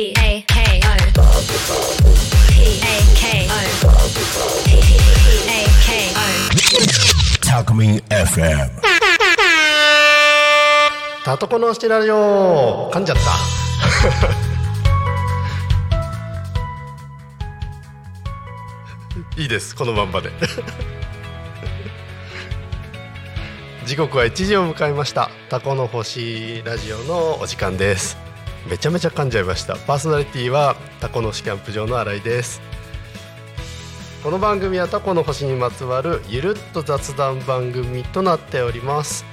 P A K O P A K O P A K O タコミン FM タトコのしてラジオ噛んじゃった。いいですこのまんまで。時刻は1時を迎えました。タコの星ラジオのお時間です。めちゃめちゃ噛んじゃいました。パーソナリティはタコの市キャンプ場の新井です。この番組はタコの星にまつわるゆるっと雑談番組となっております。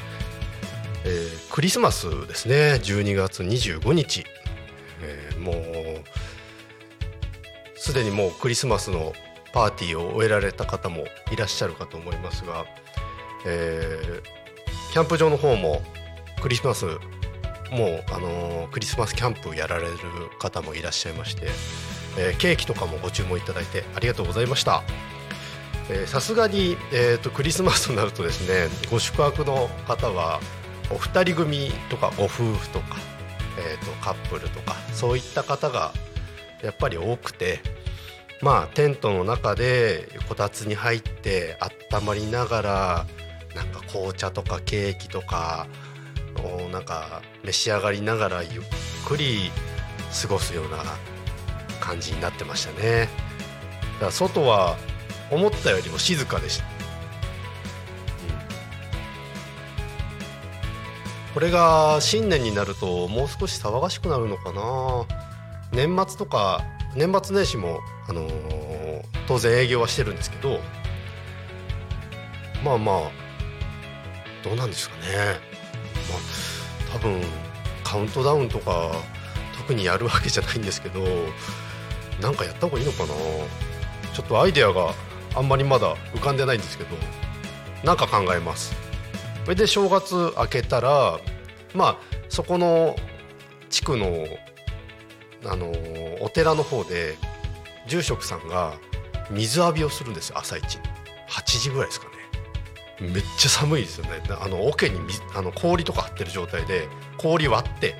えークリスマスですね。12月25日、えーもうすでにもうクリスマスのパーティーを終えられた方もいらっしゃるかと思いますが、えーキャンプ場の方もクリスマスもう、あのクリスマスキャンプやられる方もいらっしゃいまして、えーケーキとかもご注文いただいてありがとうございました。さすがに、えー、とクリスマスになるとですねご宿泊の方はお二人組とかご夫婦とか、えー、とカップルとかそういった方がやっぱり多くてまあテントの中でこたつに入って温まりながらなんか紅茶とかケーキとかをなんか召し上がりながらゆっくり過ごすような感じになってましたね。だから外は思ったよりも静かでした、うん。これが新年になるともう少し騒がしくなるのかな。年末とか年末年始も、あのー当然営業はしてるんですけどまあまあどうなんですかね。多分カウントダウンとか特にやるわけじゃないんですけどなんかやった方がいいのかな。ちょっとアイデアがあんまりまだ浮かんでないんですけどなんか考えます。それで正月明けたらまあそこの地区のあのお寺の方で住職さんが水浴びをするんです朝一。8時ぐらいですかね。めっちゃ寒いですよねあの桶にあの氷とか張ってる状態で氷割って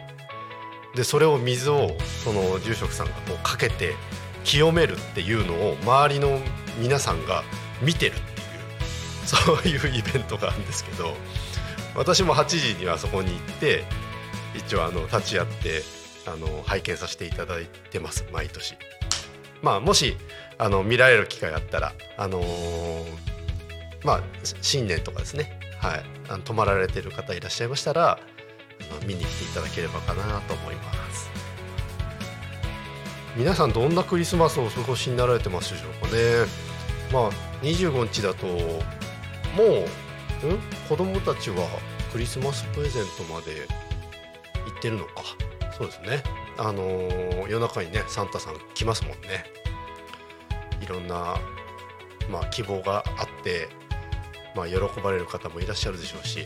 でそれを水をその住職さんがこうかけて清めるっていうのを周りの皆さんが見てるっていうそういうイベントがあるんですけど私も8時にはそこに行って一応あの立ち会ってあの拝見させていただいてます毎年。まあもしあの見られる機会あったらあのーまあ新年とかですね。はい。あの泊まられてる方いらっしゃいましたらあ見に来ていただければかなと思います。皆さんどんなクリスマスをお過ごしになられてますでしょうかね。まあ25日だともう、ん、子供たちはクリスマスプレゼントまで行ってるのか。そうですね。あのー夜中にねサンタさん来ますもんね。いろんな、まあ、希望があって、まあ、喜ばれる方もいらっしゃるでしょうし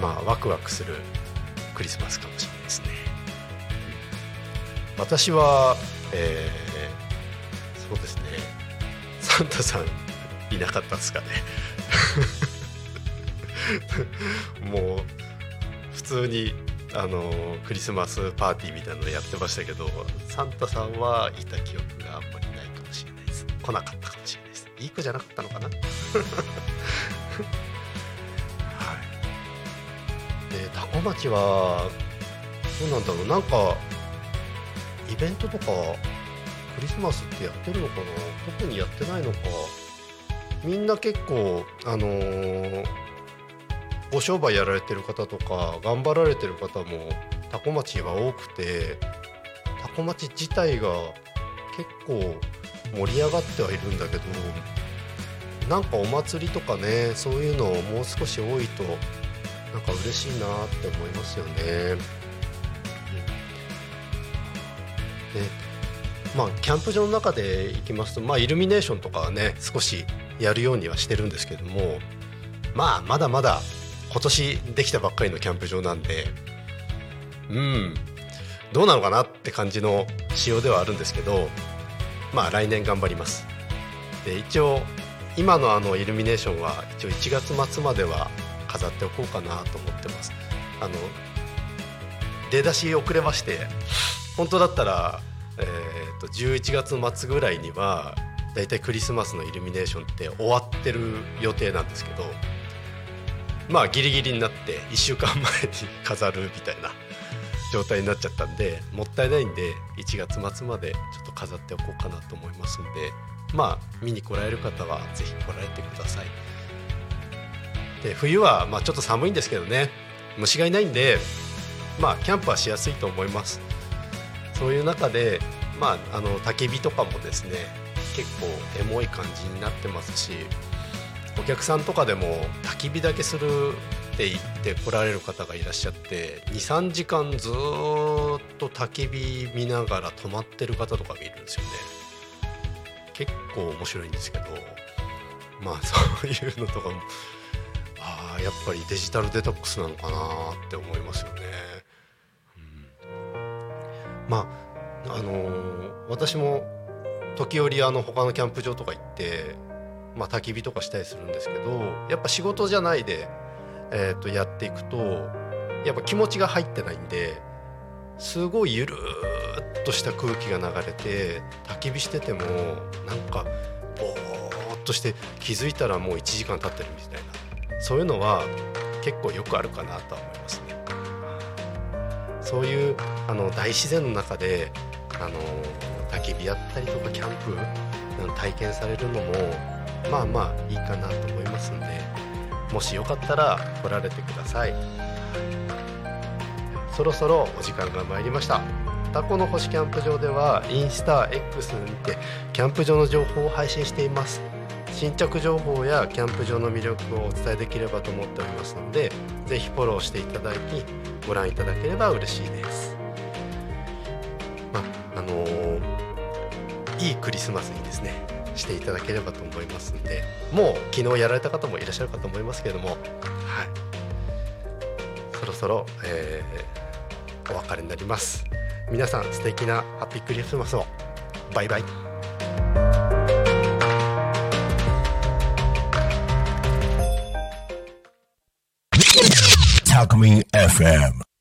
まあワクワクするクリスマスかもしれないですね。私は、えーそうですね。サンタさんいなかったですかね。もう普通にあのクリスマスパーティーみたいなのやってましたけどサンタさんはいた記憶があんまりないかもしれないです。来なかったかもしれない。ですいい子じゃなかったのかな？はい。でタコ町はどうなんだろう？なんかイベントとかクリスマスってやってるのかな？特にやってないのか。みんな結構あのーご商売やられてる方とか頑張られてる方も多古町は多くて多古町自体が結構盛り上がってはいるんだけどなんかお祭りとかねそういうのをもう少し多いとなんか嬉しいなって思いますよね。うんでまあキャンプ場の中で行きますと、まあ、イルミネーションとかはね少しやるようにはしてるんですけどもまあまだまだ今年できたばっかりのキャンプ場なんでうんどうなのかなって感じの仕様ではあるんですけどまあ来年頑張ります。で一応今のあのイルミネーションは一応1月末までは飾っておこうかなと思ってます。あの出だし遅れまして本当だったら、えー、と11月末ぐらいにはだいたいクリスマスのイルミネーションって終わってる予定なんですけどまあギリギリになって1週間前に飾るみたいな状態になっちゃったんでもったいないんで1月末までちょっと飾っておこうかなと思いますんでまあ見に来られる方は是非来られてください。で冬はまあちょっと寒いんですけどね。虫がいないんでまあキャンプはしやすいと思います。そういう中でまああの焚き火とかもですね結構エモい感じになってますしお客さんとかでも焚き火だけするって言って来られる方がいらっしゃって23時間ずっと焚き火見ながら泊まってる方とか見るんですよね。結構面白いんですけどまあ そういうのとかもああやっぱりデジタルデトックスなのかなって思いますよね、うん、まああのー、私も時折あの他のキャンプ場とか行ってまあ、焚き火とかしたりするんですけどやっぱ仕事じゃないで、えー、とやっていくとやっぱ気持ちが入ってないんですごいゆるっとした空気が流れて焚き火しててもなんかぼーっとして気づいたらもう1時間経ってるみたいなそういうのは結構よくあるかなとは思いますね。そういうあの大自然の中であの焚き火やったりとかキャンプ体験されるのもまあまあいいかなと思いますんでもしよかったら来られてくださいそろそろお時間が参りました。タコの星キャンプ場ではインスタ X にてキャンプ場の情報を配信しています。新着情報やキャンプ場の魅力をお伝えできればと思っておりますのでぜひフォローしていただきご覧いただければ嬉しいです。まああのー、いいクリスマスにですねしていただければと思いますんでもう昨日やられた方もいらっしゃるかと思いますけれども、はい、そろそろ、えー、お別れになります。皆さん素敵なハッピークリスマスを。バイバイ。FM